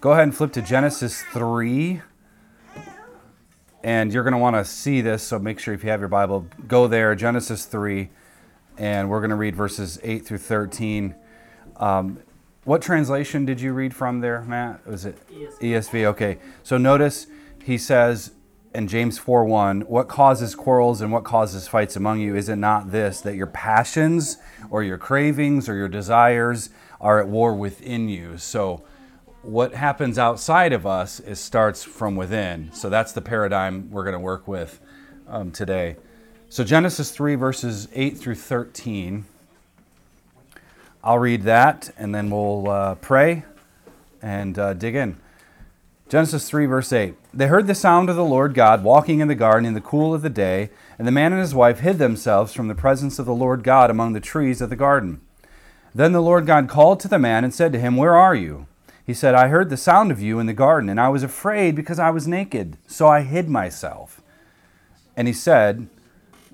go ahead and flip to Genesis 3. And you're going to want to see this, so make sure if you have your Bible, go there, Genesis 3, and we're going to read verses 8 through 13. Um, what translation did you read from there, Matt? Was it ESV? ESV, okay. So notice he says in James 4 1, what causes quarrels and what causes fights among you? Is it not this, that your passions or your cravings or your desires are at war within you? So what happens outside of us is starts from within. So that's the paradigm we're going to work with um, today. So Genesis 3, verses 8 through 13. I'll read that and then we'll uh, pray and uh, dig in. Genesis 3, verse 8. They heard the sound of the Lord God walking in the garden in the cool of the day, and the man and his wife hid themselves from the presence of the Lord God among the trees of the garden. Then the Lord God called to the man and said to him, Where are you? He said, I heard the sound of you in the garden, and I was afraid because I was naked, so I hid myself. And he said,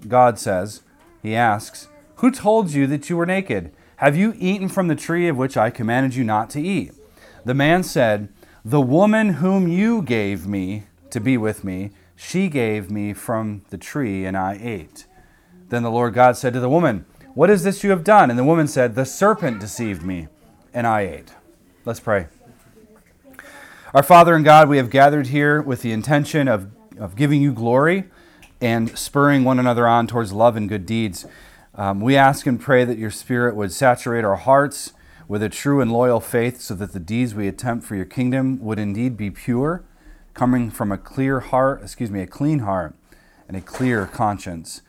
God says, He asks, Who told you that you were naked? Have you eaten from the tree of which I commanded you not to eat? The man said, The woman whom you gave me to be with me, she gave me from the tree, and I ate. Then the Lord God said to the woman, What is this you have done? And the woman said, The serpent deceived me, and I ate. Let's pray. Our Father and God, we have gathered here with the intention of, of giving you glory and spurring one another on towards love and good deeds. Um, we ask and pray that your Spirit would saturate our hearts with a true and loyal faith so that the deeds we attempt for your kingdom would indeed be pure, coming from a clear heart, excuse me, a clean heart and a clear conscience.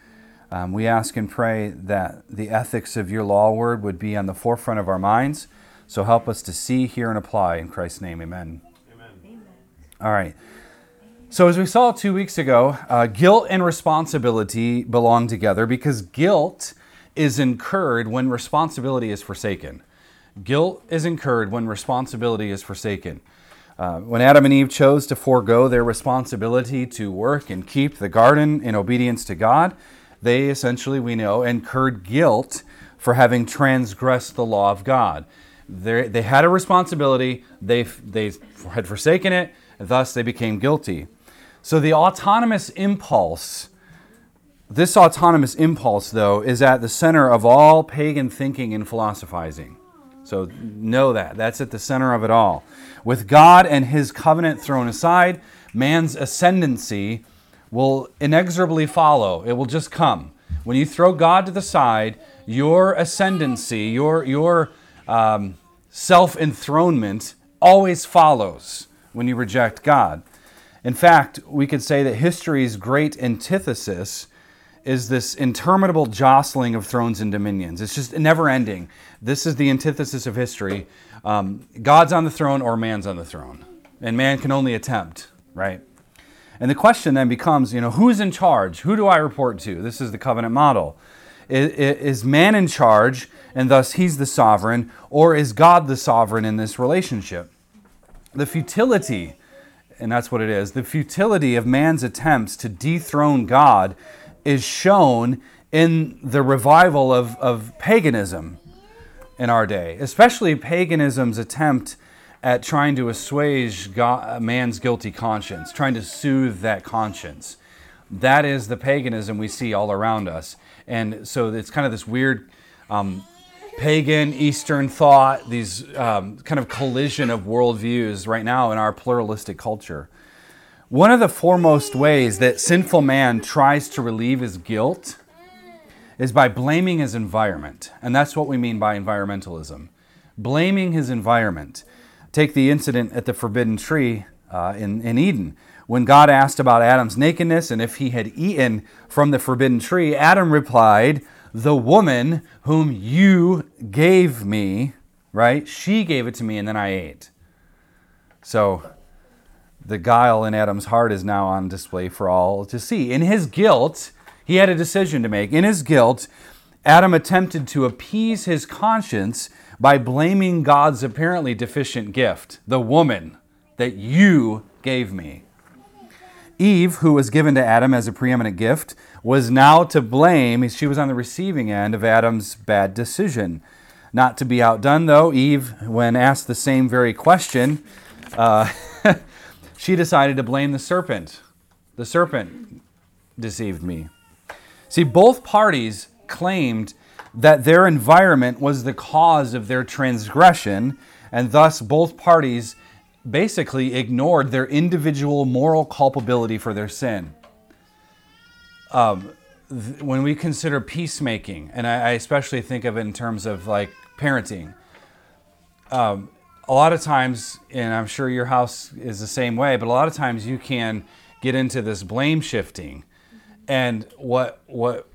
Um, we ask and pray that the ethics of your law word would be on the forefront of our minds. So help us to see, hear, and apply. In Christ's name, amen. All right. So, as we saw two weeks ago, uh, guilt and responsibility belong together because guilt is incurred when responsibility is forsaken. Guilt is incurred when responsibility is forsaken. Uh, when Adam and Eve chose to forego their responsibility to work and keep the garden in obedience to God, they essentially, we know, incurred guilt for having transgressed the law of God. They're, they had a responsibility, they, they had forsaken it, Thus, they became guilty. So, the autonomous impulse, this autonomous impulse, though, is at the center of all pagan thinking and philosophizing. So, know that. That's at the center of it all. With God and his covenant thrown aside, man's ascendancy will inexorably follow. It will just come. When you throw God to the side, your ascendancy, your, your um, self enthronement always follows when you reject God. In fact, we could say that history's great antithesis is this interminable jostling of thrones and dominions. It's just never ending. This is the antithesis of history. Um, God's on the throne or man's on the throne. And man can only attempt, right? And the question then becomes, you know, who's in charge? Who do I report to? This is the covenant model. Is man in charge and thus he's the sovereign, or is God the sovereign in this relationship? The futility, and that's what it is, the futility of man's attempts to dethrone God is shown in the revival of, of paganism in our day, especially paganism's attempt at trying to assuage God, man's guilty conscience, trying to soothe that conscience. That is the paganism we see all around us. And so it's kind of this weird um, pagan Eastern thought, these um, kind of collision of worldviews right now in our pluralistic culture. One of the foremost ways that sinful man tries to relieve his guilt is by blaming his environment. And that's what we mean by environmentalism blaming his environment. Take the incident at the forbidden tree uh, in, in Eden. When God asked about Adam's nakedness and if he had eaten from the forbidden tree, Adam replied, the woman whom you gave me, right? She gave it to me and then I ate. So the guile in Adam's heart is now on display for all to see. In his guilt, he had a decision to make. In his guilt, Adam attempted to appease his conscience by blaming God's apparently deficient gift, the woman that you gave me. Eve, who was given to Adam as a preeminent gift, was now to blame. She was on the receiving end of Adam's bad decision. Not to be outdone, though, Eve, when asked the same very question, uh, she decided to blame the serpent. The serpent deceived me. See, both parties claimed that their environment was the cause of their transgression, and thus both parties basically ignored their individual moral culpability for their sin. Um, th- when we consider peacemaking, and I, I, especially think of it in terms of like parenting, um, a lot of times, and I'm sure your house is the same way, but a lot of times you can get into this blame shifting. And what what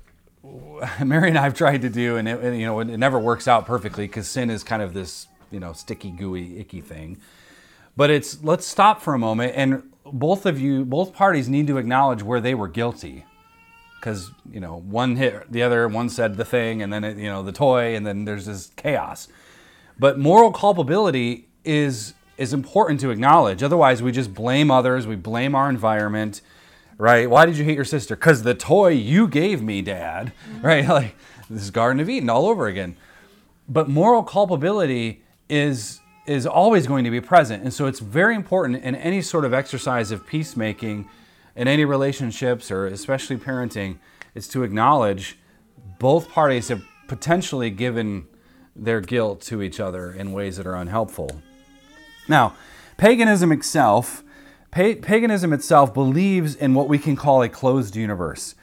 Mary and I have tried to do, and it, you know, it never works out perfectly because sin is kind of this you know sticky, gooey, icky thing. But it's let's stop for a moment, and both of you, both parties need to acknowledge where they were guilty, because you know one hit the other, one said the thing, and then it, you know the toy, and then there's this chaos. But moral culpability is is important to acknowledge. Otherwise, we just blame others, we blame our environment, right? Why did you hate your sister? Because the toy you gave me, Dad, mm-hmm. right? Like this is Garden of Eden all over again. But moral culpability is is always going to be present. And so it's very important in any sort of exercise of peacemaking in any relationships or especially parenting is to acknowledge both parties have potentially given their guilt to each other in ways that are unhelpful. Now, paganism itself, pa- paganism itself believes in what we can call a closed universe.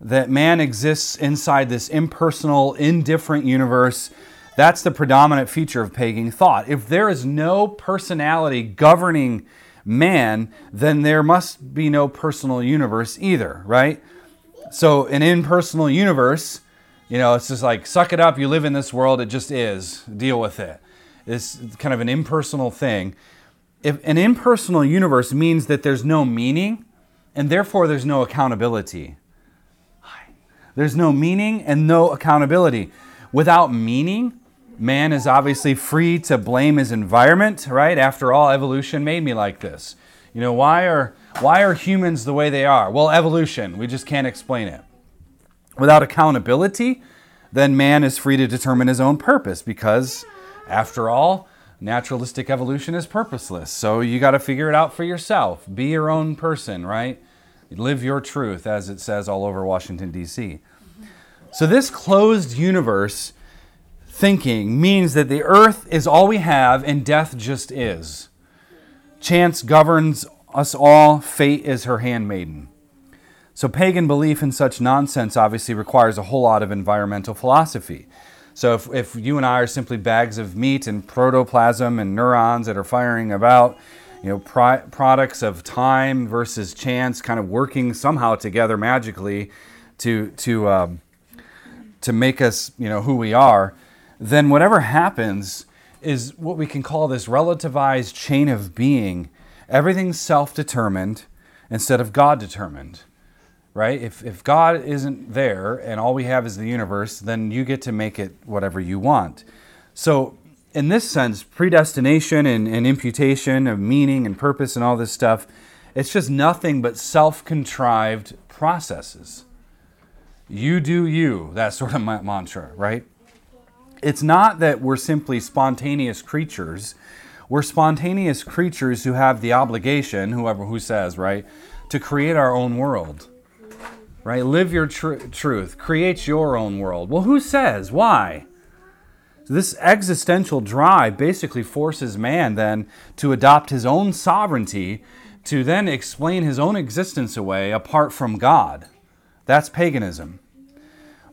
That man exists inside this impersonal, indifferent universe that's the predominant feature of pagan thought. If there is no personality governing man, then there must be no personal universe either, right? So, an impersonal universe, you know, it's just like, suck it up, you live in this world, it just is, deal with it. It's kind of an impersonal thing. If an impersonal universe means that there's no meaning, and therefore there's no accountability. There's no meaning and no accountability. Without meaning, Man is obviously free to blame his environment, right? After all, evolution made me like this. You know, why are why are humans the way they are? Well, evolution. We just can't explain it. Without accountability, then man is free to determine his own purpose because after all, naturalistic evolution is purposeless. So you got to figure it out for yourself. Be your own person, right? Live your truth as it says all over Washington D.C. So this closed universe thinking means that the earth is all we have and death just is. Chance governs us all, fate is her handmaiden. So, pagan belief in such nonsense obviously requires a whole lot of environmental philosophy. So, if, if you and I are simply bags of meat and protoplasm and neurons that are firing about, you know, pri- products of time versus chance kind of working somehow together magically to, to, um, to make us, you know, who we are, then whatever happens is what we can call this relativized chain of being. Everything's self determined instead of God determined, right? If, if God isn't there and all we have is the universe, then you get to make it whatever you want. So, in this sense, predestination and, and imputation of meaning and purpose and all this stuff, it's just nothing but self contrived processes. You do you, that sort of mantra, right? It's not that we're simply spontaneous creatures. We're spontaneous creatures who have the obligation, whoever who says, right, to create our own world. Right? Live your tr- truth. Create your own world. Well, who says? Why? This existential drive basically forces man then to adopt his own sovereignty to then explain his own existence away apart from God. That's paganism.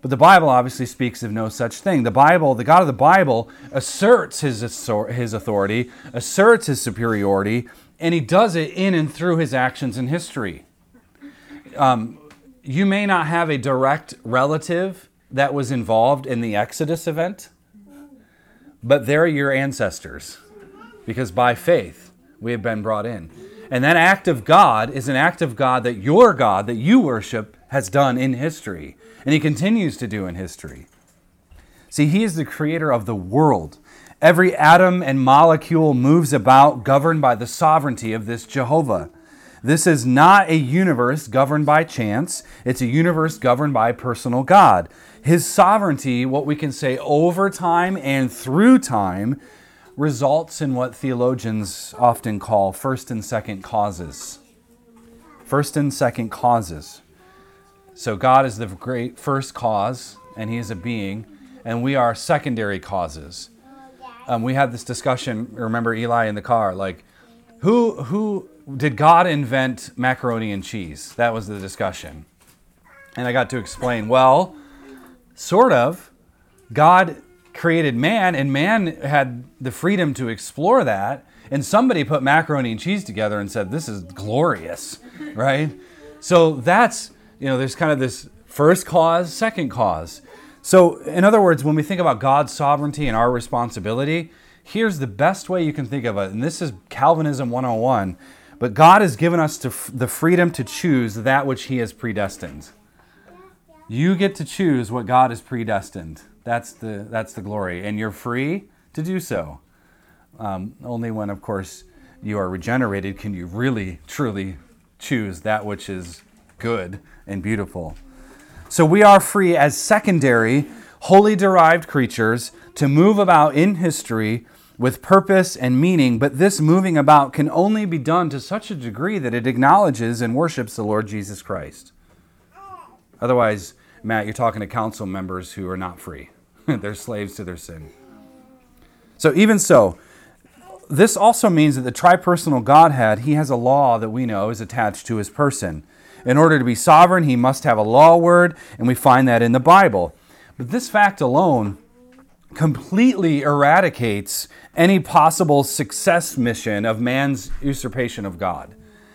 But the Bible obviously speaks of no such thing. The Bible, the God of the Bible, asserts his, his authority, asserts his superiority, and he does it in and through his actions in history. Um, you may not have a direct relative that was involved in the Exodus event, but they're your ancestors because by faith we have been brought in. And that act of God is an act of God that your God, that you worship, has done in history and he continues to do in history. See, he is the creator of the world. Every atom and molecule moves about governed by the sovereignty of this Jehovah. This is not a universe governed by chance, it's a universe governed by personal God. His sovereignty, what we can say over time and through time, results in what theologians often call first and second causes. First and second causes. So God is the great first cause, and He is a being, and we are secondary causes. Um, we had this discussion. Remember Eli in the car, like, who who did God invent macaroni and cheese? That was the discussion, and I got to explain. Well, sort of. God created man, and man had the freedom to explore that. And somebody put macaroni and cheese together and said, "This is glorious," right? So that's you know, there's kind of this first cause, second cause. So, in other words, when we think about God's sovereignty and our responsibility, here's the best way you can think of it. And this is Calvinism 101. But God has given us the freedom to choose that which He has predestined. You get to choose what God has predestined. That's the, that's the glory. And you're free to do so. Um, only when, of course, you are regenerated can you really, truly choose that which is good and beautiful. So we are free as secondary, wholly derived creatures to move about in history with purpose and meaning, but this moving about can only be done to such a degree that it acknowledges and worships the Lord Jesus Christ. Otherwise, Matt, you're talking to council members who are not free. They're slaves to their sin. So, even so, this also means that the tripersonal Godhead, he has a law that we know is attached to his person. In order to be sovereign, he must have a law word, and we find that in the Bible. But this fact alone completely eradicates any possible success mission of man's usurpation of God.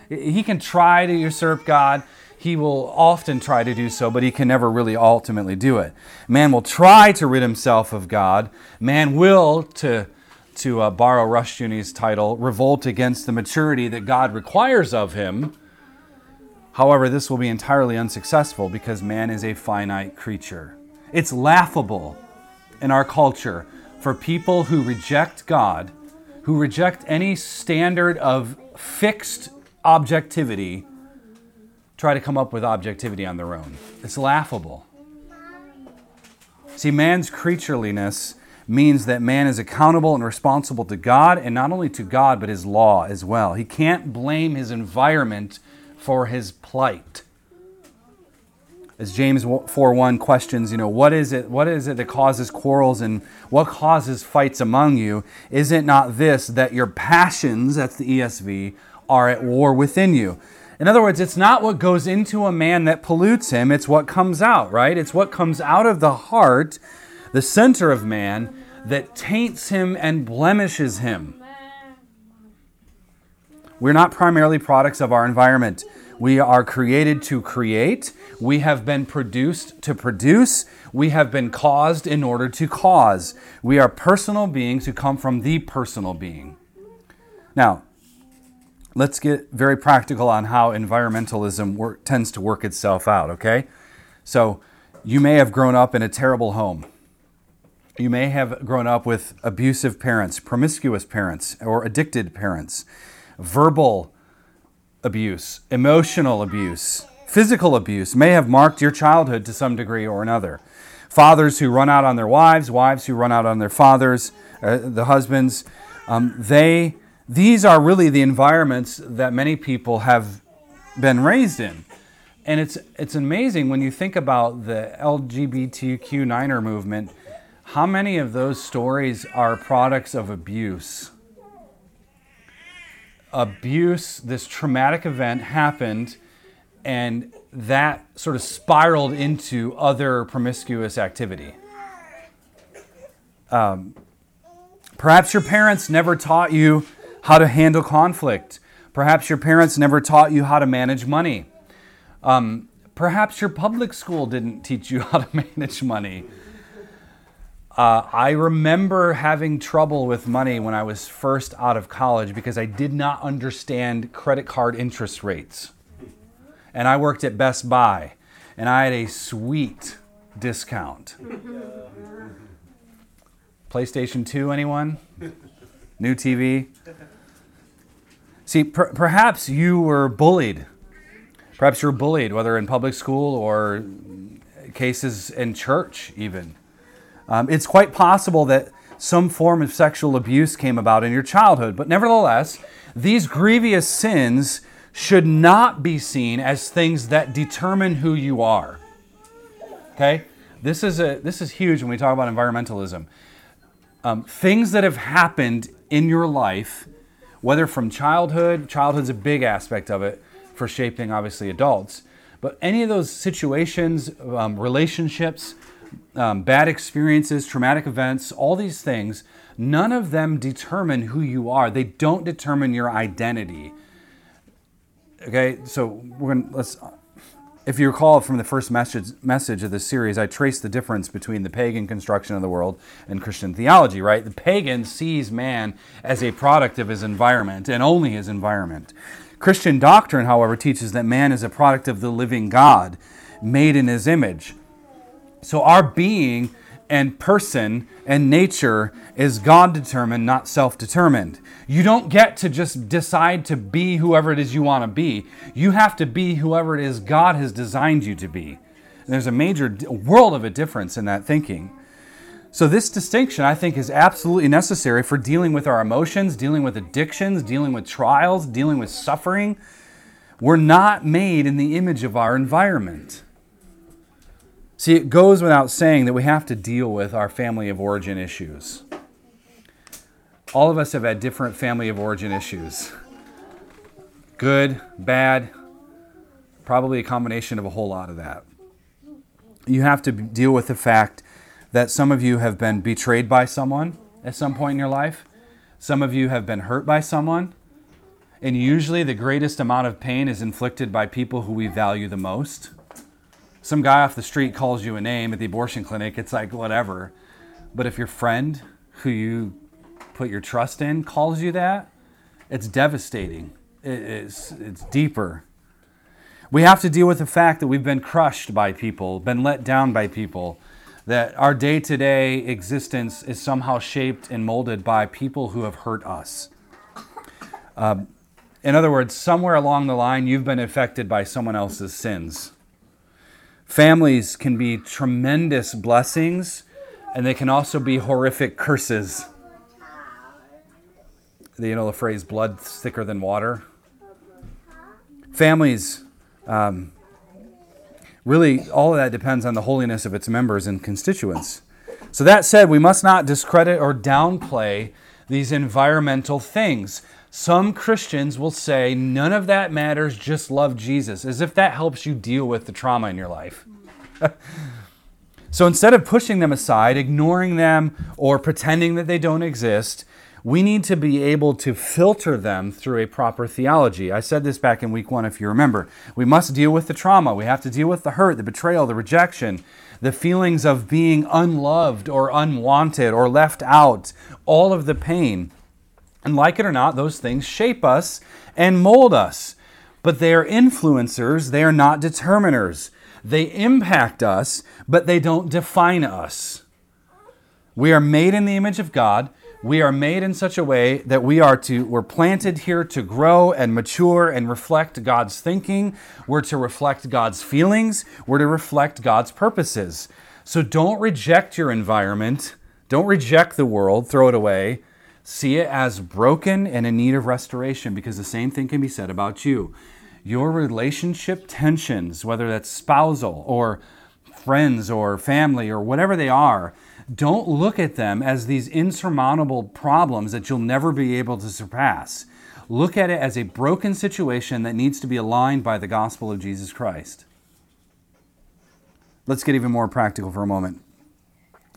He can try to usurp God. He will often try to do so, but he can never really ultimately do it. Man will try to rid himself of God. Man will, to, to uh, borrow Rushdoony's title, revolt against the maturity that God requires of him. However, this will be entirely unsuccessful because man is a finite creature. It's laughable in our culture for people who reject God, who reject any standard of fixed objectivity, try to come up with objectivity on their own. It's laughable. See, man's creatureliness means that man is accountable and responsible to God, and not only to God, but his law as well. He can't blame his environment for his plight. As James 4:1 questions, you know, what is it what is it that causes quarrels and what causes fights among you? Is it not this that your passions, that's the ESV, are at war within you? In other words, it's not what goes into a man that pollutes him, it's what comes out, right? It's what comes out of the heart, the center of man, that taints him and blemishes him. We're not primarily products of our environment. We are created to create. We have been produced to produce. We have been caused in order to cause. We are personal beings who come from the personal being. Now, let's get very practical on how environmentalism work, tends to work itself out, okay? So, you may have grown up in a terrible home. You may have grown up with abusive parents, promiscuous parents, or addicted parents verbal abuse, emotional abuse, physical abuse may have marked your childhood to some degree or another. Fathers who run out on their wives, wives who run out on their fathers, uh, the husbands, um, they these are really the environments that many people have been raised in. And it's it's amazing when you think about the LGBTQ niner movement, how many of those stories are products of abuse abuse, this traumatic event happened, and that sort of spiraled into other promiscuous activity. Um, perhaps your parents never taught you how to handle conflict. Perhaps your parents never taught you how to manage money. Um, perhaps your public school didn't teach you how to manage money. Uh, I remember having trouble with money when I was first out of college because I did not understand credit card interest rates. And I worked at Best Buy, and I had a sweet discount. PlayStation 2, anyone? New TV? See, per- perhaps you were bullied. Perhaps you were bullied, whether in public school or cases in church, even. Um, it's quite possible that some form of sexual abuse came about in your childhood. But nevertheless, these grievous sins should not be seen as things that determine who you are. Okay? This is, a, this is huge when we talk about environmentalism. Um, things that have happened in your life, whether from childhood, childhood's a big aspect of it for shaping, obviously, adults, but any of those situations, um, relationships, um, bad experiences, traumatic events, all these things, none of them determine who you are. They don't determine your identity. Okay, so we're gonna let's. If you recall from the first message message of this series, I traced the difference between the pagan construction of the world and Christian theology. Right, the pagan sees man as a product of his environment and only his environment. Christian doctrine, however, teaches that man is a product of the living God, made in his image. So our being and person and nature is God determined, not self determined. You don't get to just decide to be whoever it is you want to be. You have to be whoever it is God has designed you to be. And there's a major world of a difference in that thinking. So, this distinction I think is absolutely necessary for dealing with our emotions, dealing with addictions, dealing with trials, dealing with suffering. We're not made in the image of our environment. See, it goes without saying that we have to deal with our family of origin issues. All of us have had different family of origin issues good, bad, probably a combination of a whole lot of that. You have to deal with the fact that some of you have been betrayed by someone at some point in your life, some of you have been hurt by someone. And usually, the greatest amount of pain is inflicted by people who we value the most some guy off the street calls you a name at the abortion clinic, it's like whatever. But if your friend who you put your trust in calls you that, it's devastating. It's, it's deeper. We have to deal with the fact that we've been crushed by people, been let down by people, that our day to day existence is somehow shaped and molded by people who have hurt us. Um, in other words, somewhere along the line, you've been affected by someone else's sins. Families can be tremendous blessings, and they can also be horrific curses. You know the phrase blood thicker than water? Families, um, really, all of that depends on the holiness of its members and constituents. So, that said, we must not discredit or downplay these environmental things. Some Christians will say, none of that matters, just love Jesus, as if that helps you deal with the trauma in your life. so instead of pushing them aside, ignoring them, or pretending that they don't exist, we need to be able to filter them through a proper theology. I said this back in week one, if you remember. We must deal with the trauma. We have to deal with the hurt, the betrayal, the rejection, the feelings of being unloved or unwanted or left out, all of the pain. And like it or not, those things shape us and mold us. But they are influencers, they are not determiners. They impact us, but they don't define us. We are made in the image of God. We are made in such a way that we are to we're planted here to grow and mature and reflect God's thinking. We're to reflect God's feelings. We're to reflect God's purposes. So don't reject your environment. Don't reject the world, throw it away. See it as broken and in need of restoration because the same thing can be said about you. Your relationship tensions, whether that's spousal or friends or family or whatever they are, don't look at them as these insurmountable problems that you'll never be able to surpass. Look at it as a broken situation that needs to be aligned by the gospel of Jesus Christ. Let's get even more practical for a moment.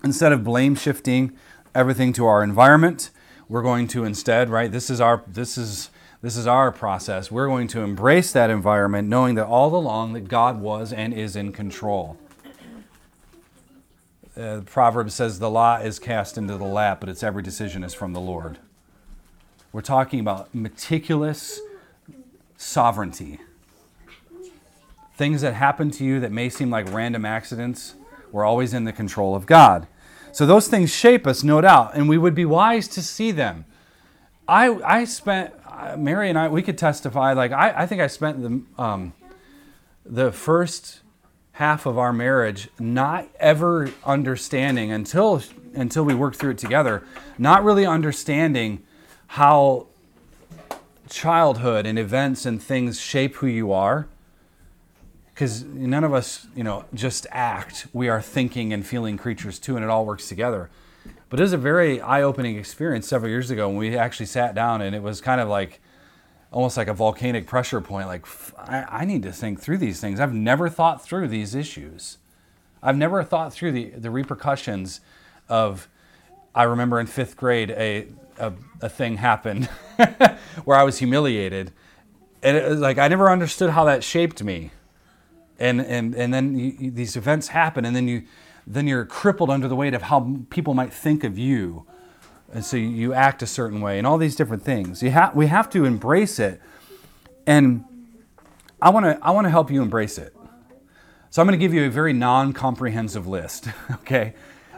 Instead of blame shifting everything to our environment, we're going to instead, right? This is our this is this is our process. We're going to embrace that environment knowing that all along that God was and is in control. Uh, proverb says the law is cast into the lap, but its every decision is from the Lord. We're talking about meticulous sovereignty. Things that happen to you that may seem like random accidents, we're always in the control of God. So those things shape us, no doubt, and we would be wise to see them. I, I spent, Mary and I, we could testify, like, I, I think I spent the, um, the first half of our marriage not ever understanding until until we worked through it together, not really understanding how childhood and events and things shape who you are. Because none of us, you know, just act. We are thinking and feeling creatures too, and it all works together. But it was a very eye-opening experience several years ago when we actually sat down, and it was kind of like almost like a volcanic pressure point. Like I, I need to think through these things. I've never thought through these issues. I've never thought through the, the repercussions of. I remember in fifth grade, a a, a thing happened where I was humiliated, and it was like I never understood how that shaped me, and and and then you, you, these events happen, and then you then you're crippled under the weight of how people might think of you, and so you act a certain way, and all these different things. You have we have to embrace it, and I want to I want to help you embrace it. So I'm going to give you a very non-comprehensive list. okay,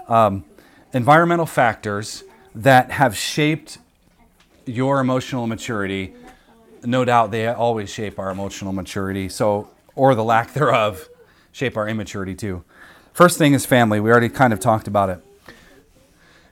um, environmental factors that have shaped your emotional maturity. No doubt they always shape our emotional maturity. So, or the lack thereof, shape our immaturity too. First thing is family. We already kind of talked about it.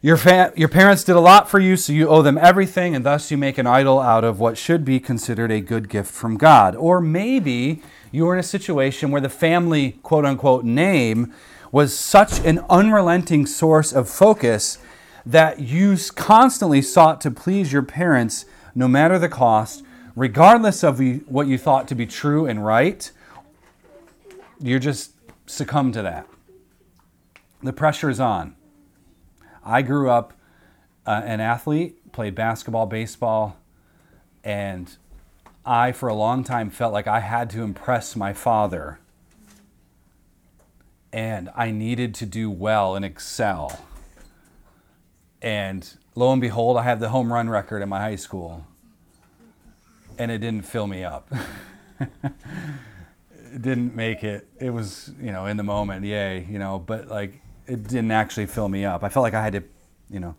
Your, fa- your parents did a lot for you, so you owe them everything, and thus you make an idol out of what should be considered a good gift from God. Or maybe you're in a situation where the family quote unquote name was such an unrelenting source of focus that you constantly sought to please your parents no matter the cost, regardless of what you thought to be true and right, you just succumb to that. The pressure is on. I grew up uh, an athlete, played basketball, baseball, and I, for a long time, felt like I had to impress my father. And I needed to do well and excel and lo and behold, I have the home run record in my high school. And it didn't fill me up. didn't make it. It was, you know, in the moment, yay, you know, but like it didn't actually fill me up. I felt like I had to, you know.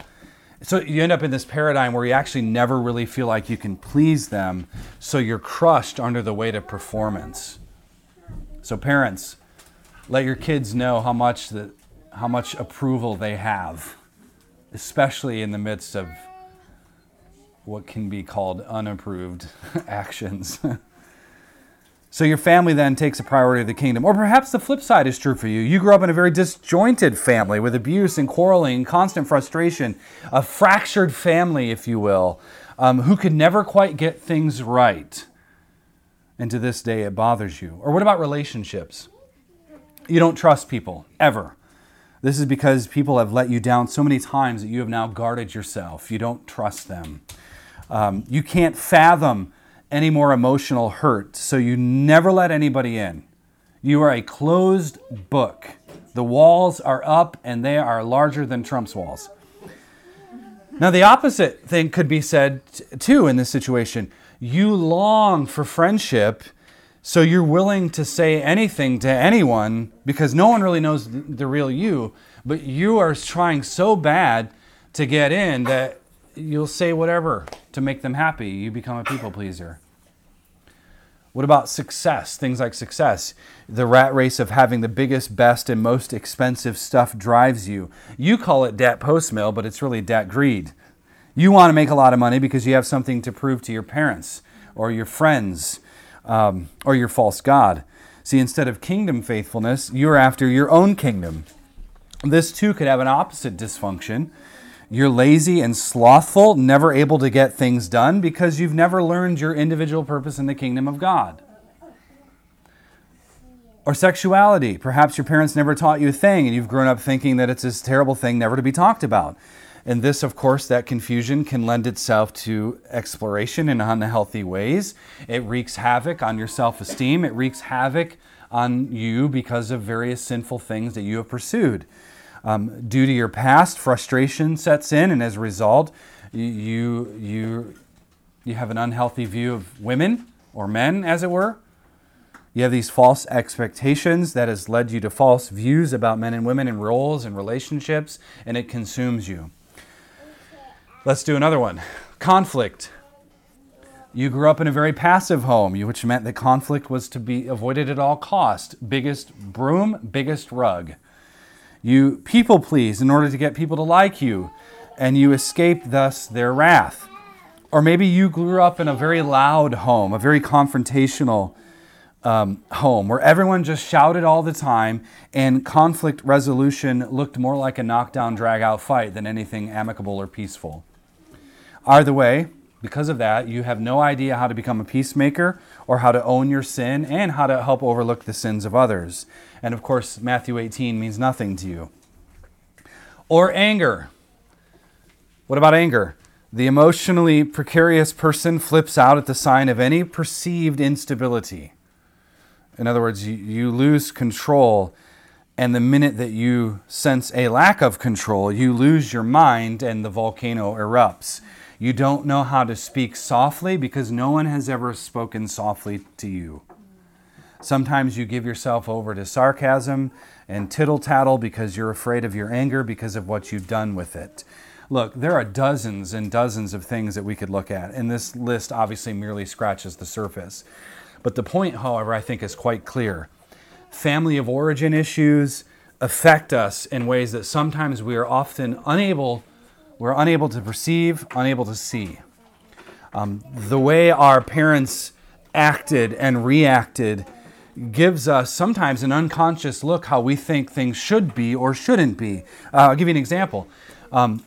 So you end up in this paradigm where you actually never really feel like you can please them. So you're crushed under the weight of performance. So parents, let your kids know how much that how much approval they have especially in the midst of what can be called unapproved actions. so your family then takes a priority of the kingdom. Or perhaps the flip side is true for you. You grew up in a very disjointed family with abuse and quarreling, constant frustration, a fractured family, if you will, um, who could never quite get things right. And to this day, it bothers you. Or what about relationships? You don't trust people, ever. This is because people have let you down so many times that you have now guarded yourself. You don't trust them. Um, you can't fathom any more emotional hurt, so you never let anybody in. You are a closed book. The walls are up and they are larger than Trump's walls. Now, the opposite thing could be said too in this situation. You long for friendship so you're willing to say anything to anyone because no one really knows the real you, but you are trying so bad to get in that you'll say whatever to make them happy. You become a people pleaser. What about success? Things like success. The rat race of having the biggest, best, and most expensive stuff drives you. You call it debt post mill, but it's really debt greed. You want to make a lot of money because you have something to prove to your parents or your friends um, or your false God. See, instead of kingdom faithfulness, you're after your own kingdom. This too could have an opposite dysfunction. You're lazy and slothful, never able to get things done because you've never learned your individual purpose in the kingdom of God. Or sexuality. Perhaps your parents never taught you a thing and you've grown up thinking that it's this terrible thing never to be talked about. And this, of course, that confusion can lend itself to exploration in unhealthy ways. It wreaks havoc on your self esteem, it wreaks havoc on you because of various sinful things that you have pursued. Um, due to your past, frustration sets in, and as a result, you, you, you have an unhealthy view of women or men, as it were. You have these false expectations that has led you to false views about men and women and roles and relationships, and it consumes you. Let's do another one conflict. You grew up in a very passive home, which meant that conflict was to be avoided at all cost. Biggest broom, biggest rug. You people please in order to get people to like you, and you escape thus their wrath. Or maybe you grew up in a very loud home, a very confrontational um, home where everyone just shouted all the time and conflict resolution looked more like a knockdown, drag out fight than anything amicable or peaceful. Either way, because of that, you have no idea how to become a peacemaker or how to own your sin and how to help overlook the sins of others. And of course, Matthew 18 means nothing to you. Or anger. What about anger? The emotionally precarious person flips out at the sign of any perceived instability. In other words, you, lose control, and the minute that you sense a lack of control, you lose your mind and the volcano erupts. You don't know how to speak softly because no one has ever spoken softly to you. Sometimes you give yourself over to sarcasm and tittle tattle because you're afraid of your anger because of what you've done with it. Look, there are dozens and dozens of things that we could look at, and this list obviously merely scratches the surface. But the point, however, I think is quite clear. Family of origin issues affect us in ways that sometimes we are often unable, we're unable to perceive, unable to see. Um, the way our parents acted and reacted gives us sometimes an unconscious look how we think things should be or shouldn't be. Uh, I'll give you an example. Um,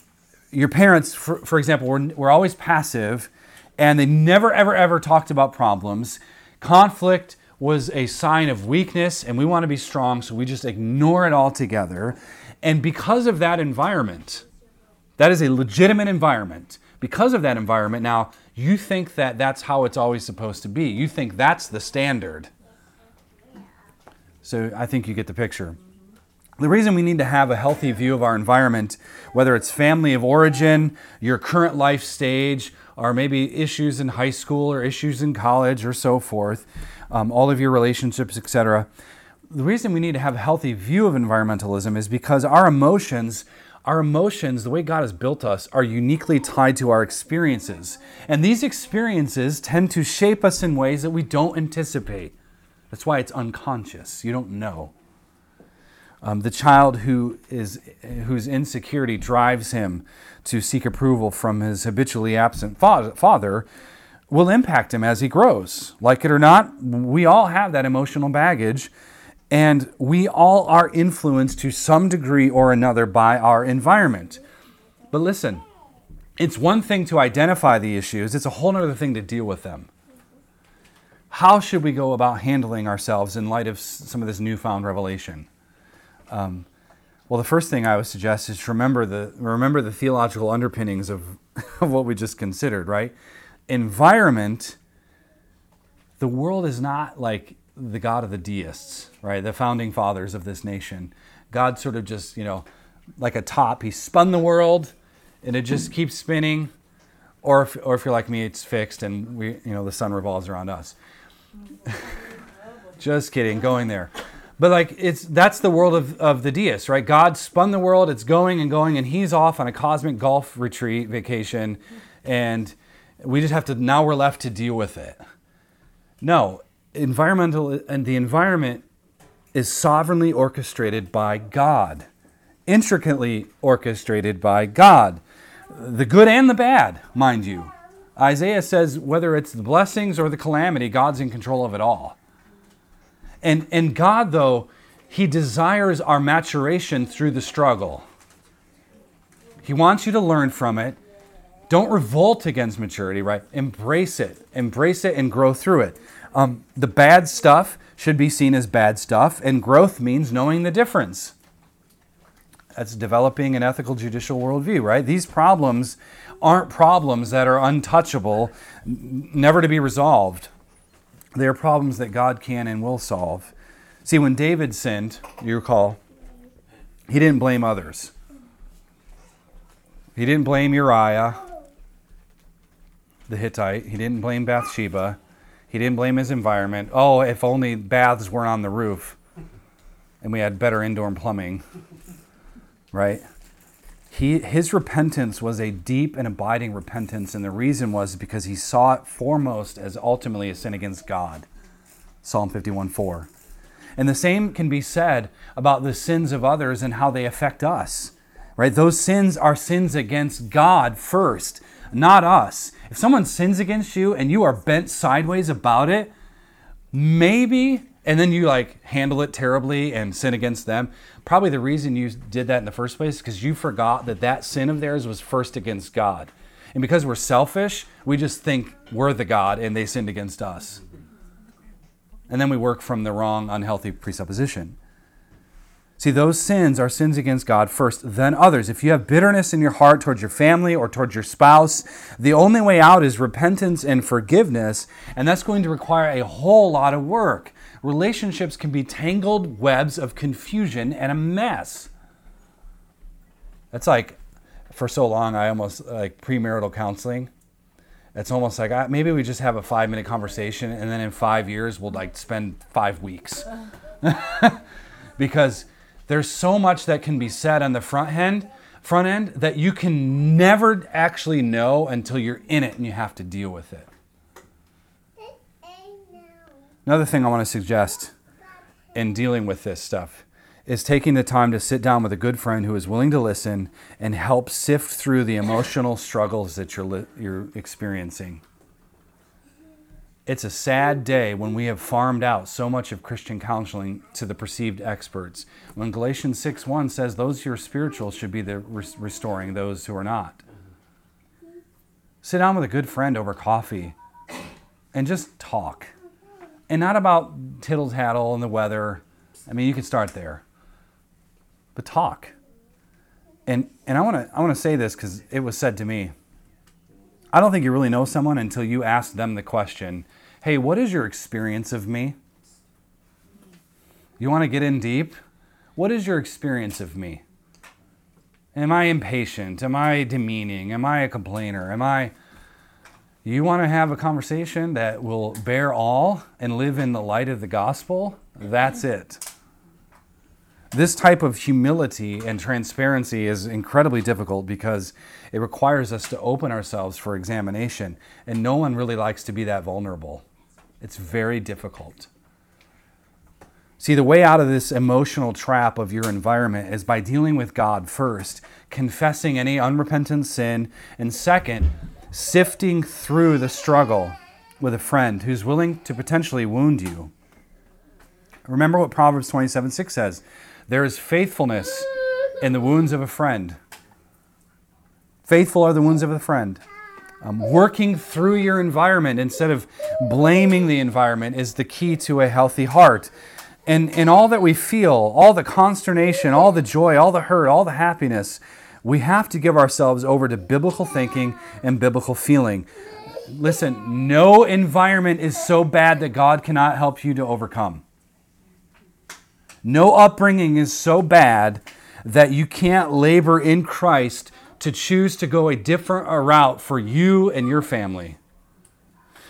your parents, for, for example, were, were always passive and they never, ever, ever talked about problems. Conflict was a sign of weakness and we want to be strong, so we just ignore it altogether. And because of that environment, that is a legitimate environment. Because of that environment, now you think that that's how it's always supposed to be. You think that's the standard. So I think you get the picture. The reason we need to have a healthy view of our environment, whether it's family of origin, your current life stage, or maybe issues in high school or issues in college or so forth, um, all of your relationships, etc. The reason we need to have a healthy view of environmentalism is because our emotions, our emotions, the way God has built us, are uniquely tied to our experiences. And these experiences tend to shape us in ways that we don't anticipate. That's why it's unconscious. You don't know. Um, the child who is whose insecurity drives him to seek approval from his habitually absent father will impact him as he grows. Like it or not, we all have that emotional baggage, and we all are influenced to some degree or another by our environment. But listen, it's one thing to identify the issues, it's a whole other thing to deal with them. How should we go about handling ourselves in light of some of this newfound revelation? Um, well, the first thing I would suggest is to remember the remember the theological underpinnings of, of what we just considered. Right, environment. The world is not like the God of the deists, right? The founding fathers of this nation. God sort of just, you know, like a top. He spun the world, and it just keeps spinning. Or if, or if you're like me, it's fixed, and we, you know, the sun revolves around us. just kidding, going there. But like it's that's the world of, of the deists, right? God spun the world, it's going and going, and he's off on a cosmic golf retreat vacation, and we just have to now we're left to deal with it. No, environmental and the environment is sovereignly orchestrated by God, intricately orchestrated by God. The good and the bad, mind you. Isaiah says whether it's the blessings or the calamity, God's in control of it all. And, and God, though, He desires our maturation through the struggle. He wants you to learn from it. Don't revolt against maturity, right? Embrace it. Embrace it and grow through it. Um, the bad stuff should be seen as bad stuff, and growth means knowing the difference. That's developing an ethical judicial worldview, right? These problems aren't problems that are untouchable, never to be resolved. They are problems that God can and will solve. See, when David sinned, you recall, he didn't blame others. He didn't blame Uriah, the Hittite. He didn't blame Bathsheba. He didn't blame his environment. Oh, if only baths weren't on the roof and we had better indoor plumbing, right? he, his repentance was a deep and abiding repentance, and the reason was because he saw it foremost as ultimately a sin against God. Psalm 51 4. And the same can be said about the sins of others and how they affect us. Right? Those sins are sins against God first, not us. If someone sins against you and you are bent sideways about it, maybe and then you like handle it terribly and sin against them probably the reason you did that in the first place is because you forgot that that sin of theirs was first against god. And because we're selfish we just think we're the god and they sinned against us. And then we work from the wrong unhealthy presupposition See, those sins are sins against God first, then others. If you have bitterness in your heart towards your family or towards your spouse, the only way out is repentance and forgiveness, and that's going to require a whole lot of work. Relationships can be tangled webs of confusion and a mess. That's like, for so long, I almost like premarital counseling. It's almost like I, maybe we just have a five minute conversation, and then in five years, we'll like spend five weeks. because there's so much that can be said on the front end, front end that you can never actually know until you're in it and you have to deal with it. Another thing I want to suggest in dealing with this stuff is taking the time to sit down with a good friend who is willing to listen and help sift through the emotional struggles that you're, you're experiencing. It's a sad day when we have farmed out so much of Christian counseling to the perceived experts. When Galatians 6:1 says those who are spiritual should be the restoring those who are not. Sit down with a good friend over coffee and just talk. And not about tittle tattle and the weather. I mean, you could start there. But talk. And and I want to I want to say this cuz it was said to me. I don't think you really know someone until you ask them the question Hey, what is your experience of me? You want to get in deep? What is your experience of me? Am I impatient? Am I demeaning? Am I a complainer? Am I. You want to have a conversation that will bear all and live in the light of the gospel? That's it. This type of humility and transparency is incredibly difficult because it requires us to open ourselves for examination, and no one really likes to be that vulnerable. It's very difficult. See, the way out of this emotional trap of your environment is by dealing with God first, confessing any unrepentant sin, and second, sifting through the struggle with a friend who's willing to potentially wound you. Remember what Proverbs 27 6 says there is faithfulness in the wounds of a friend. Faithful are the wounds of a friend. Um, working through your environment instead of blaming the environment is the key to a healthy heart. And, and all that we feel, all the consternation, all the joy, all the hurt, all the happiness, we have to give ourselves over to biblical thinking and biblical feeling. Listen, no environment is so bad that God cannot help you to overcome. No upbringing is so bad that you can't labor in Christ to choose to go a different route for you and your family.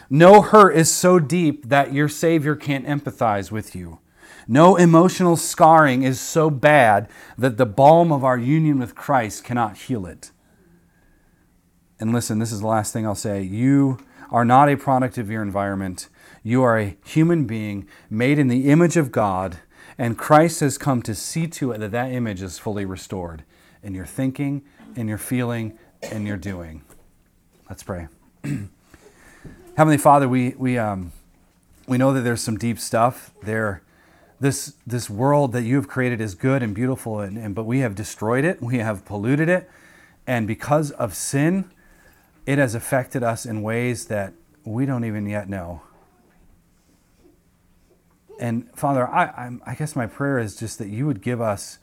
No hurt is so deep that your Savior can't empathize with you. No emotional scarring is so bad that the balm of our union with Christ cannot heal it. And listen, this is the last thing I'll say. You are not a product of your environment. You are a human being made in the image of God, and Christ has come to see to it that that image is fully restored in your thinking in your feeling, in your doing. Let's pray. Heavenly Father, we, we, um, we know that there's some deep stuff there. This, this world that you have created is good and beautiful, and, and, but we have destroyed it, we have polluted it, and because of sin, it has affected us in ways that we don't even yet know. And Father, I, I, I guess my prayer is just that you would give us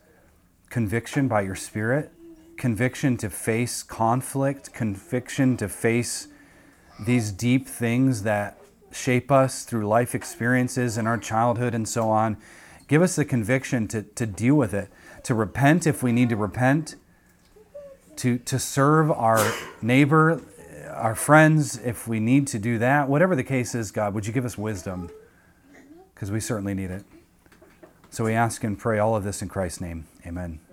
conviction by your Spirit conviction to face conflict, conviction to face these deep things that shape us through life experiences in our childhood and so on. Give us the conviction to, to deal with it, to repent if we need to repent, to, to serve our neighbor, our friends if we need to do that. Whatever the case is, God, would you give us wisdom? Because we certainly need it. So we ask and pray all of this in Christ's name. Amen.